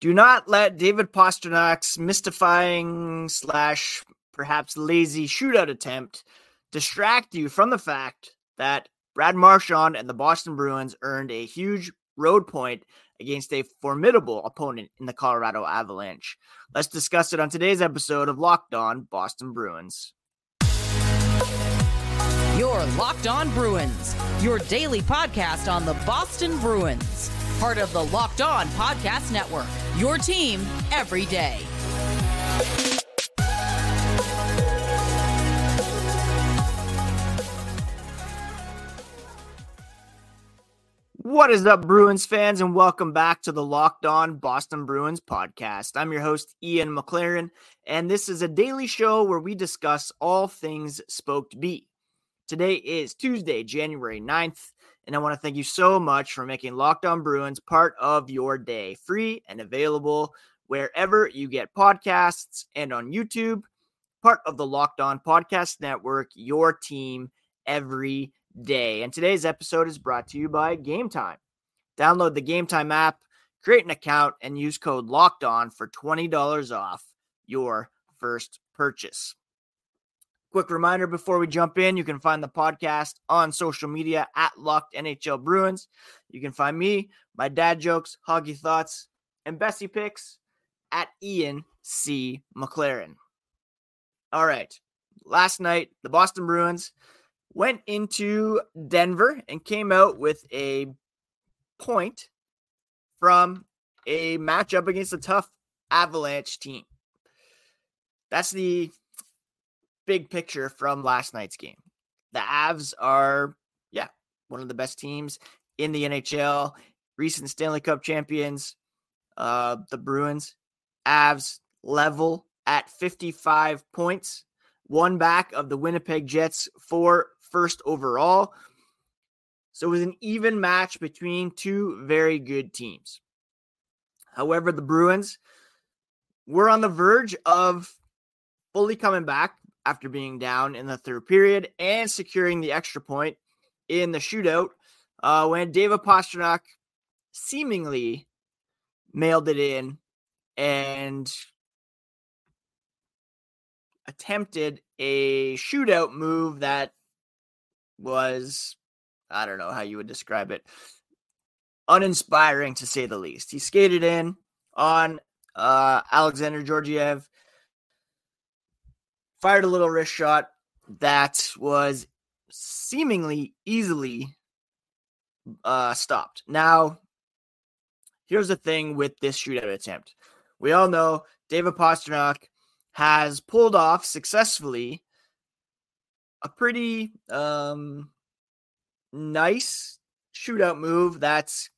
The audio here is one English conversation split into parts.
Do not let David Pastrnak's mystifying slash perhaps lazy shootout attempt distract you from the fact that Brad Marchand and the Boston Bruins earned a huge road point against a formidable opponent in the Colorado Avalanche. Let's discuss it on today's episode of Locked On Boston Bruins. Your Locked On Bruins, your daily podcast on the Boston Bruins, part of the Locked On Podcast Network. Your team every day. What is up, Bruins fans, and welcome back to the Locked On Boston Bruins podcast. I'm your host, Ian McLaren, and this is a daily show where we discuss all things Spoked B. Today is Tuesday, January 9th, and I want to thank you so much for making Locked On Bruins part of your day, free and available wherever you get podcasts and on YouTube, part of the Locked On Podcast Network, your team every day. And today's episode is brought to you by Game Time. Download the Game Time app, create an account, and use code Locked On for $20 off your first purchase. Quick reminder before we jump in, you can find the podcast on social media at Locked NHL Bruins. You can find me, my dad jokes, hoggy thoughts, and Bessie picks at Ian C. McLaren. All right. Last night, the Boston Bruins went into Denver and came out with a point from a matchup against a tough Avalanche team. That's the big picture from last night's game. The Avs are, yeah, one of the best teams in the NHL, recent Stanley Cup champions. Uh, the Bruins, Avs level at 55 points, one back of the Winnipeg Jets for first overall. So it was an even match between two very good teams. However, the Bruins were on the verge of fully coming back after being down in the third period and securing the extra point in the shootout uh, when David Pastrnak seemingly mailed it in and attempted a shootout move that was I don't know how you would describe it. Uninspiring to say the least. He skated in on uh, Alexander Georgiev, fired a little wrist shot that was seemingly easily uh, stopped. Now, here's the thing with this shootout attempt. We all know David Pastrnak has pulled off successfully a pretty um, nice shootout move that's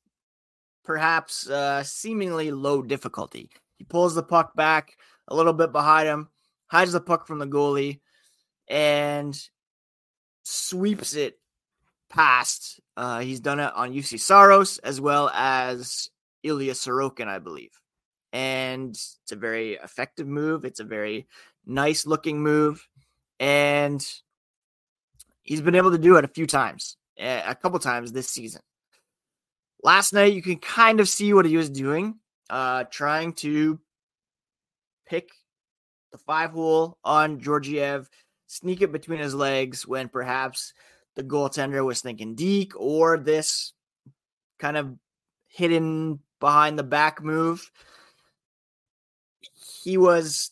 perhaps uh, seemingly low difficulty. He pulls the puck back a little bit behind him, hides the puck from the goalie, and sweeps it past. Uh, he's done it on Juuse Saros as well as Ilya Sorokin, I believe. And it's a very effective move. It's a very nice looking move. And He's been able to do it a few times, a couple times this season. Last night, you can kind of see what he was doing, uh, trying to pick the five hole on Georgiev, sneak it between his legs when perhaps the goaltender was thinking Deke or this kind of hidden behind the back move. He was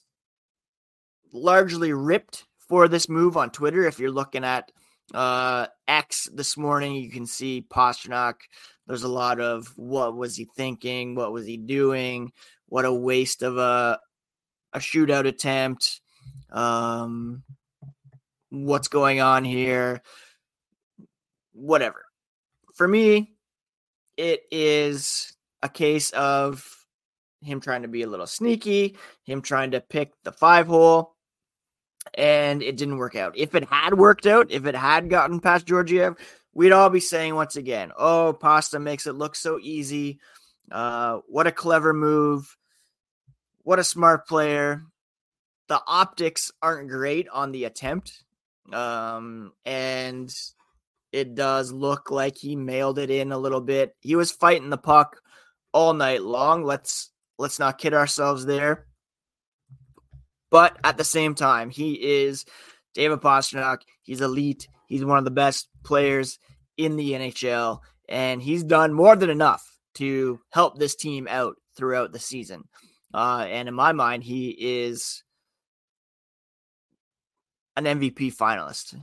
largely ripped for this move on Twitter. If you're looking at uh, X this morning, you can see Pastrnak. There's a lot of what was he thinking? What was he doing? What a waste of a a shootout attempt. Um, what's going on here? Whatever. For me, it is a case of him trying to be a little sneaky, him trying to pick the five hole and it didn't work out. If it had worked out, if it had gotten past Georgiev, we'd all be saying once again, "Oh, Pasta makes it look so easy. Uh, what a clever move! What a smart player." The optics aren't great on the attempt, um, and it does look like he mailed it in a little bit. He was fighting the puck all night long. Let's Let's not kid ourselves there. But at the same time, he is David Pastrnak. He's elite. He's one of the best players in the NHL, and he's done more than enough to help this team out throughout the season. Uh, and in my mind, he is an MVP finalist.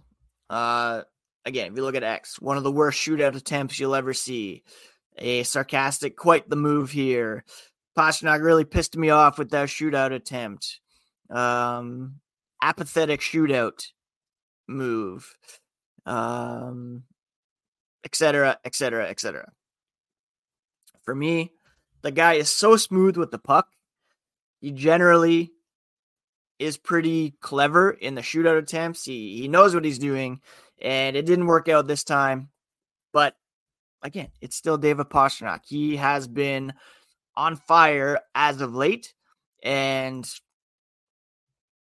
Uh, again, if you look at X, one of the worst shootout attempts you'll ever see. A sarcastic, quite the move here. Pastrnak really pissed me off with that shootout attempt. Um, apathetic shootout move. Um, etc., etc., etc. For me, the guy is so smooth with the puck. He generally is pretty clever in the shootout attempts. He he knows what he's doing, and it didn't work out this time. But again, it's still David Pastrnak. He has been on fire as of late, and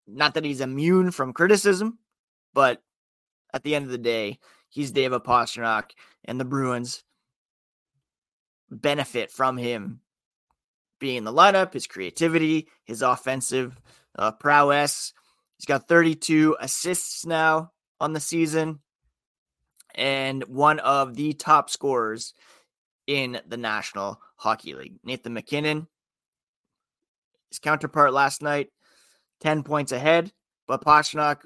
not that he's immune from criticism, but at the end of the day, he's David Pastrnak, and the Bruins benefit from him being in the lineup, his creativity, his offensive uh, prowess. He's got 32 assists now on the season and one of the top scorers in the National Hockey League. Nathan MacKinnon, his counterpart last night, 10 points ahead, but Pastrnak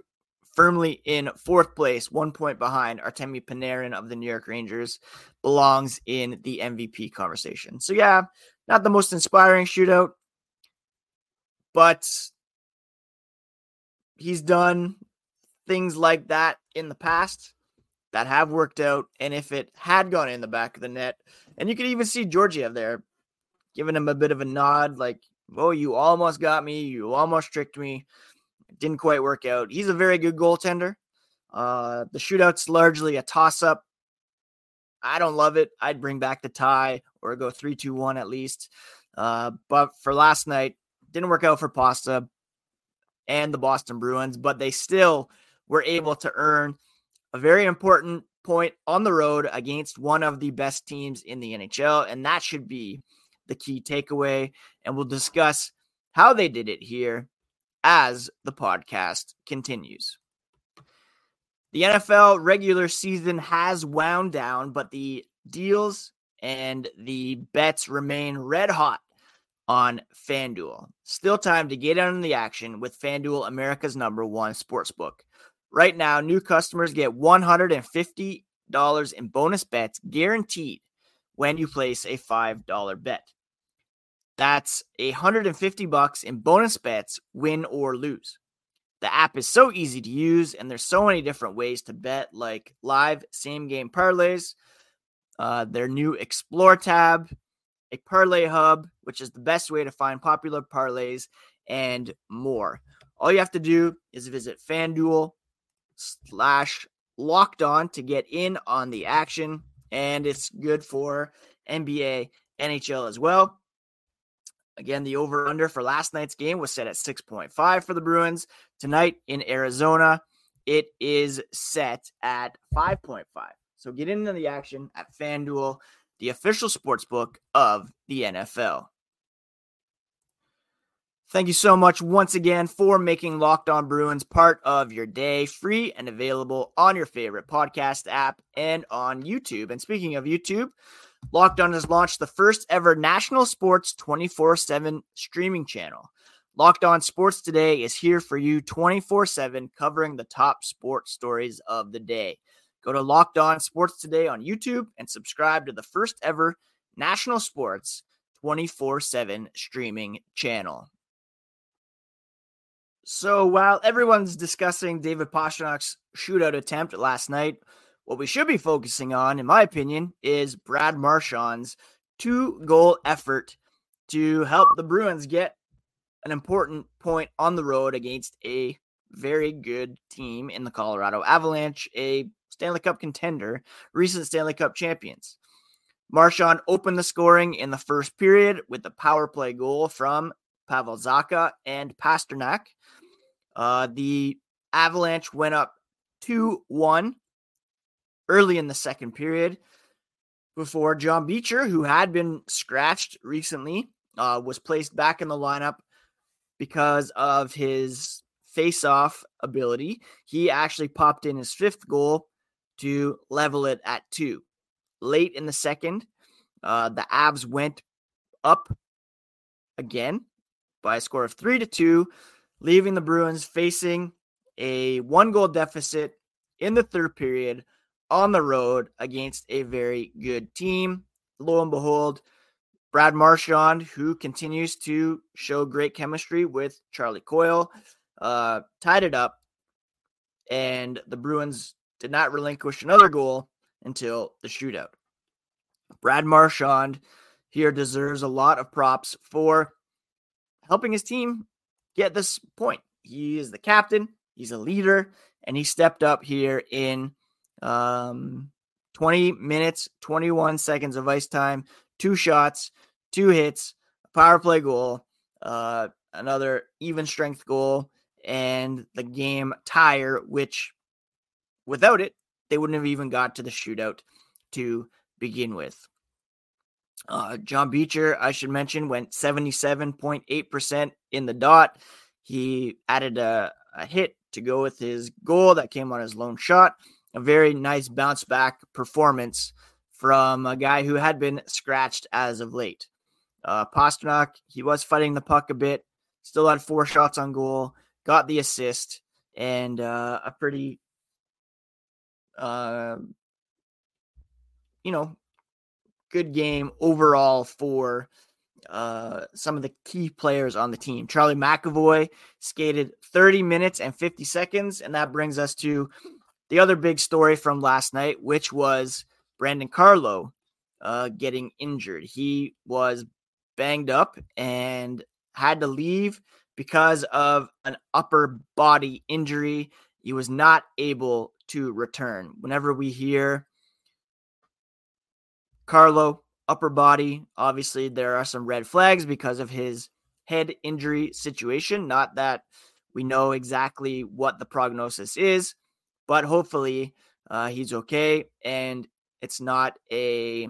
firmly in fourth place, one point behind Artemi Panarin of the New York Rangers, belongs in the MVP conversation. So, yeah, not the most inspiring shootout, but he's done things like that in the past that have worked out. And if it had gone in the back of the net, and you could even see Georgiev there giving him a bit of a nod, like, oh, you almost got me. You almost tricked me. It didn't quite work out. He's a very good goaltender. Uh, the shootout's largely a toss up. I don't love it. I'd bring back the tie or go 3 2 1 at least. Uh, but for last night, didn't work out for Pasta and the Boston Bruins, but they still were able to earn a very important point on the road against one of the best teams in the NHL. And that should be the key takeaway. And we'll discuss how they did it here as the podcast continues. The NFL regular season has wound down, but the deals and the bets remain red hot on FanDuel. Still time to get in on the action with FanDuel, America's number one sportsbook. Right now, new customers get $150 in bonus bets guaranteed when you place a $5 bet. That's 150 bucks in bonus bets, win or lose. The app is so easy to use, and there's so many different ways to bet, like live same game parlays, uh, their new Explore tab, a parlay hub, which is the best way to find popular parlays, and more. All you have to do is visit FanDuel slash locked on to get in on the action, and it's good for NBA, NHL as well. Again, the over under for last night's game was set at 6.5 for the Bruins. Tonight in Arizona, it is set at 5.5. So get into the action at FanDuel, the official sports book of the NFL. Thank you so much once again for making Locked On Bruins part of your day, free and available on your favorite podcast app and on YouTube. And speaking of YouTube, Locked On has launched the first ever national sports 24 7 streaming channel. Locked On Sports Today is here for you 24 7, covering the top sports stories of the day. Go to Locked On Sports Today on YouTube and subscribe to the first ever national sports 24 7 streaming channel. So while everyone's discussing David Pastrnak's shootout attempt last night, what we should be focusing on, in my opinion, is Brad Marchand's two goal effort to help the Bruins get an important point on the road against a very good team in the Colorado Avalanche, a Stanley Cup contender, recent Stanley Cup champions. Marchand opened the scoring in the first period with the power play goal from Pavel Zacha and Pastrnak. Uh, the Avalanche went up 2 1 early in the second period before John Beecher, who had been scratched recently, uh, was placed back in the lineup because of his face-off ability. He actually popped in his fifth goal to level it at two. Late in the second, uh, the Avs went up again by a score of three to two, leaving the Bruins facing a one goal deficit in the third period on the road against a very good team. Lo and behold, Brad Marchand, who continues to show great chemistry with Charlie Coyle, uh, tied it up, and the Bruins did not relinquish another goal until the shootout. Brad Marchand here deserves a lot of props for helping his team get this point. He is the captain, he's a leader, and he stepped up here in um, 20 minutes, 21 seconds of ice time, two shots, two hits, power play goal, uh, another even strength goal, and the game tire, which without it, they wouldn't have even got to the shootout to begin with. Uh, John Beecher, I should mention, went 77.8% in the dot. He added a, a hit to go with his goal that came on his lone shot. A very nice bounce back performance from a guy who had been scratched as of late. Uh, Pastrnak, he was fighting the puck a bit, still had four shots on goal, got the assist, and uh, a pretty, uh, you know, good game overall for uh, some of the key players on the team. Charlie McAvoy skated 30 minutes and 50 seconds, and that brings us to the other big story from last night, which was Brandon Carlo uh, getting injured. He was banged up and had to leave because of an upper body injury. He was not able to return. Whenever we hear Carlo, upper body. Obviously, there are some red flags because of his head injury situation. Not that we know exactly what the prognosis is, but hopefully uh, he's okay and it's not a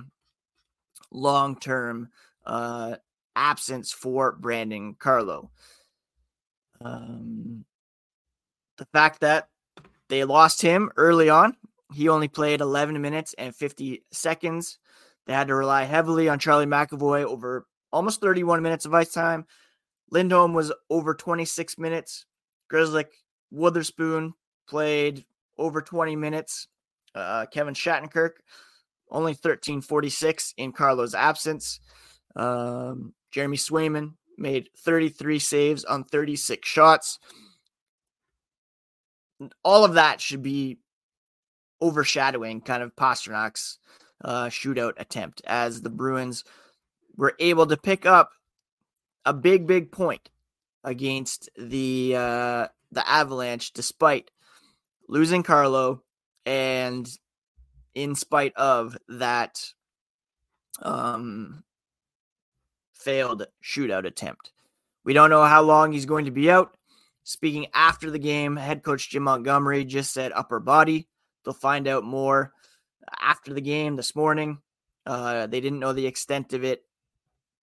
long term uh, absence for Brandon Carlo. Um, the fact that they lost him early on, he only played 11 minutes and 50 seconds. They had to rely heavily on Charlie McAvoy over almost 31 minutes of ice time. Lindholm was over 26 minutes. Grzelcyk, Wotherspoon played over 20 minutes. Uh, Kevin Shattenkirk only 1346 in Carlo's absence. Um, Jeremy Swayman made 33 saves on 36 shots. All of that should be overshadowing kind of Pastrnak's uh, shootout attempt as the Bruins were able to pick up a big, big point against the uh, the Avalanche, despite losing Carlo and in spite of that um, failed shootout attempt. We don't know how long he's going to be out. Speaking after the game, head coach Jim Montgomery just said upper body. They'll find out more after the game this morning. Uh, they didn't know the extent of it.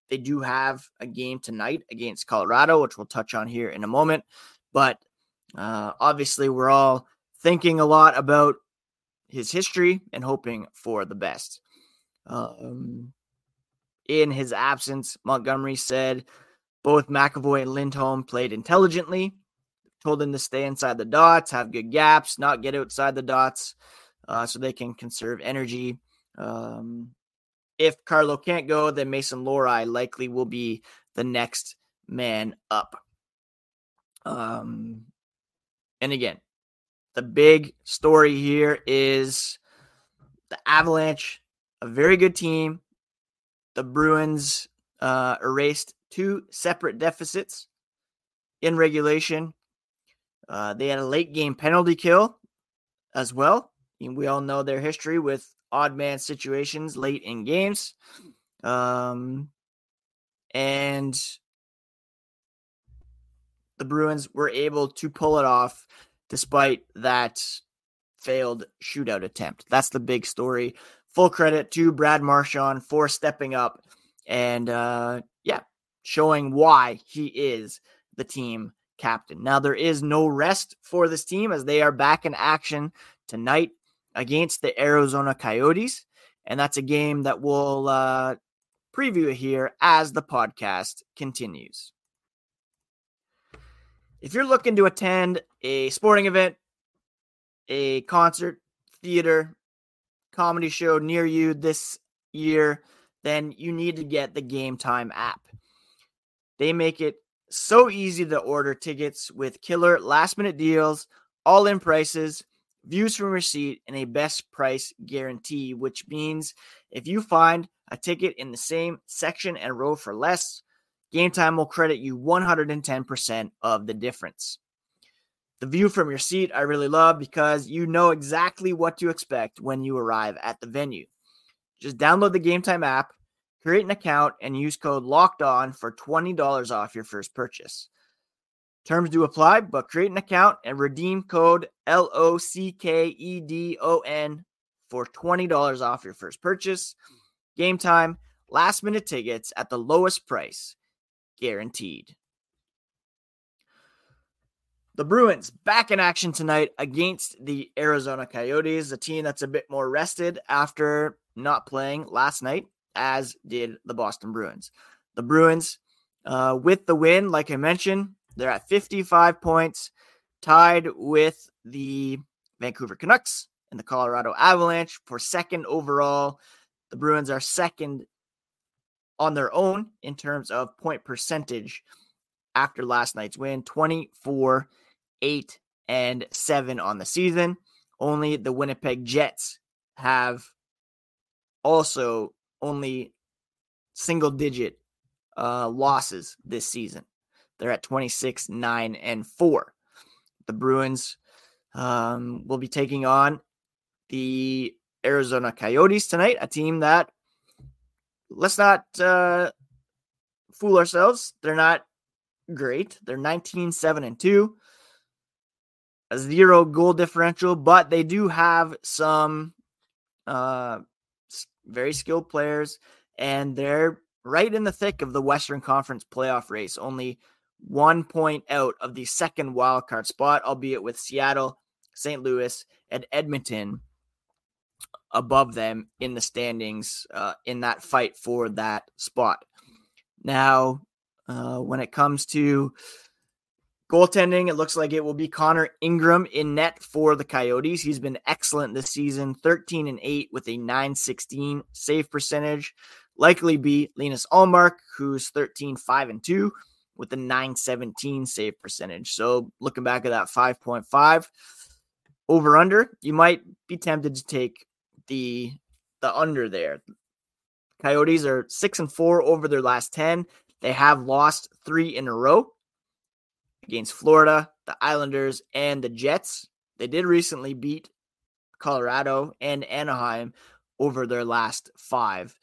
They do have a game tonight against Colorado, which we'll touch on here in a moment. But uh, obviously, we're all thinking a lot about his history and hoping for the best. Um, in his absence, Montgomery said both McAvoy and Lindholm played intelligently, told them to stay inside the dots, have good gaps, not get outside the dots uh, so they can conserve energy. Um, if Carlo can't go, then Mason Lohrei likely will be the next man up. Um, and again, the big story here is the Avalanche, a very good team. The Bruins uh, erased two separate deficits in regulation. Uh, they had a late game penalty kill as well we all know their history with odd man situations late in games. Um, and the Bruins were able to pull it off despite that failed shootout attempt. That's the big story. Full credit to Brad Marchand for stepping up and uh, yeah, showing why he is the team captain. Now, there is no rest for this team as they are back in action tonight against the Arizona Coyotes. And that's a game that we'll uh, preview here as the podcast continues. If you're looking to attend a sporting event, a concert, theater, comedy show near you this year, then you need to get the Game Time app. They make it so easy to order tickets with killer last minute deals, all in prices, views from receipt, and a best price guarantee, which means if you find a ticket in the same section and row for less, Game Time will credit you 110% of the difference. The view from your seat I really love because you know exactly what to expect when you arrive at the venue. Just download the Game Time app, create an account, and use code LOCKED ON for $20 off your first purchase. Terms do apply, but create an account and redeem code L O C K E D O N for $20 off your first purchase. Game time, last minute tickets at the lowest price, guaranteed. The Bruins back in action tonight against the Arizona Coyotes, a team that's a bit more rested after not playing last night, as did the Boston Bruins. The Bruins, uh, with the win, like I mentioned, they're at 55 points, tied with the Vancouver Canucks and the Colorado Avalanche for second overall. The Bruins are second on their own in terms of point percentage after last night's win 24, 8, and 7 on the season. Only the Winnipeg Jets have also only single digit uh, losses this season. They're at 26, 9, and 4. The Bruins um, will be taking on the Arizona Coyotes tonight, a team that, let's not uh, fool ourselves, they're not great. They're 19, 7, and 2, a zero goal differential, but they do have some uh, very skilled players, and they're right in the thick of the Western Conference playoff race. Only one point out of the second wildcard spot, albeit with Seattle, St. Louis, and Edmonton above them in the standings uh, in that fight for that spot. Now, uh, when it comes to goaltending, it looks like it will be Connor Ingram in net for the Coyotes. He's been excellent this season, 13 and 8 with a 916 save percentage. Likely be Linus Ullmark, who's 13, 5 and 2 with a 917 save percentage. So looking back at that 5.5 over under, you might be tempted to take the the under there. Coyotes are 6 and 4 over their last 10. They have lost 3 in a row against Florida, the Islanders, and the Jets. They did recently beat Colorado and Anaheim over their last 5.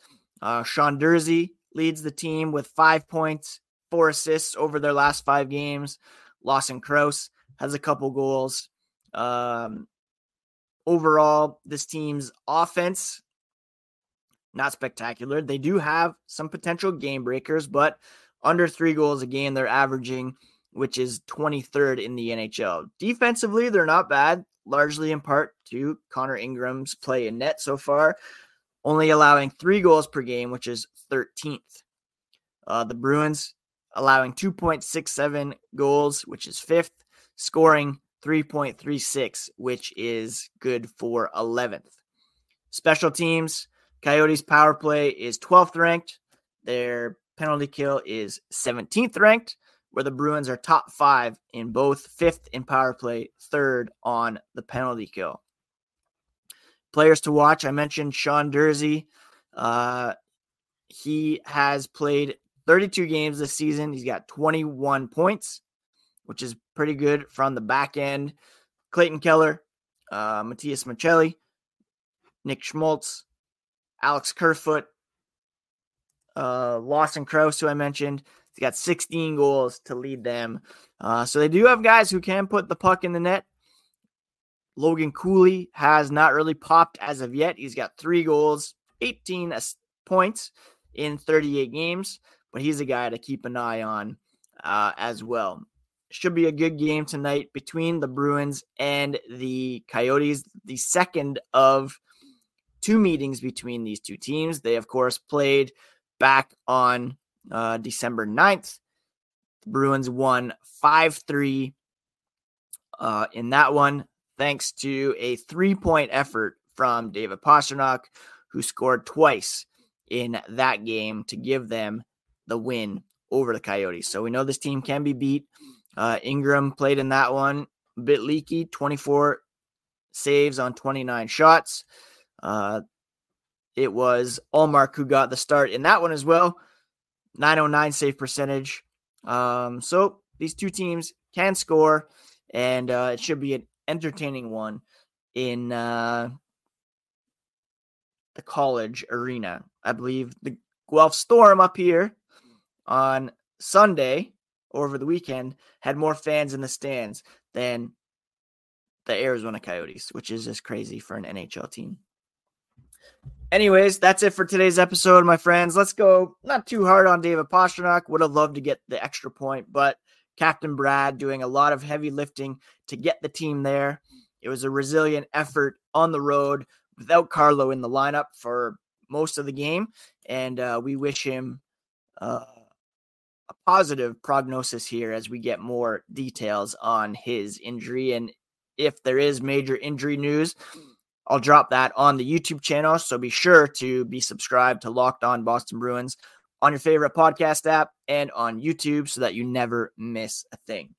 Uh, Sean Durzi leads the team with 5 points four assists over their last five games. Lawson Crouse has a couple goals. Um, overall, this team's offense, not spectacular. They do have some potential game breakers, but under three goals a game, they're averaging, which is 23rd in the NHL. Defensively, they're not bad, largely in part to Connor Ingram's play in net so far, only allowing three goals per game, which is 13th. Uh, the Bruins allowing 2.67 goals, which is fifth, scoring 3.36, which is good for 11th. Special teams, Coyotes power play is 12th ranked. Their penalty kill is 17th ranked, where the Bruins are top five in both fifth in power play, third on the penalty kill. Players to watch, I mentioned Sean Durzi. Uh, he has played 32 games this season. He's got 21 points, which is pretty good from the back end. Clayton Keller, uh, Matias Maccelli, Nick Schmaltz, Alex Kerfoot, uh, Lawson Crouse, who I mentioned. He's got 16 goals to lead them. Uh, so they do have guys who can put the puck in the net. Logan Cooley has not really popped as of yet. He's got three goals, 18 points in 38 games but he's a guy to keep an eye on uh, as well. Should be a good game tonight between the Bruins and the Coyotes, the second of two meetings between these two teams. They, of course, played back on uh, December 9th. The Bruins won 5 3 uh, in that one, thanks to a three point effort from David Pastrnak, who scored twice in that game to give them the win over the Coyotes. So we know this team can be beat. Uh, Ingram played in that one, a bit leaky, 24 saves on 29 shots. Uh, it was Ullmark who got the start in that one as well. 909 save percentage. Um, so these two teams can score, and uh, it should be an entertaining one in uh, the college arena. I believe the Guelph Storm up here on Sunday over the weekend had more fans in the stands than the Arizona Coyotes, which is just crazy for an NHL team. Anyways, that's it for today's episode, my friends. Let's go not too hard on David Pastrnak. Would have loved to get the extra point, but Captain Brad doing a lot of heavy lifting to get the team there. It was a resilient effort on the road without Carlo in the lineup for most of the game, and uh, we wish him uh, a positive prognosis here as we get more details on his injury. And if there is major injury news, I'll drop that on the YouTube channel. So be sure to be subscribed to Locked On Boston Bruins on your favorite podcast app and on YouTube so that you never miss a thing.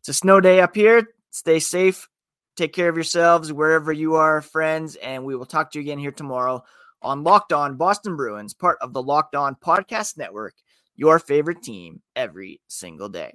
It's a snow day up here. Stay safe. Take care of yourselves wherever you are, friends. And we will talk to you again here tomorrow on Locked On Boston Bruins, part of the Locked On Podcast Network, your favorite team every single day.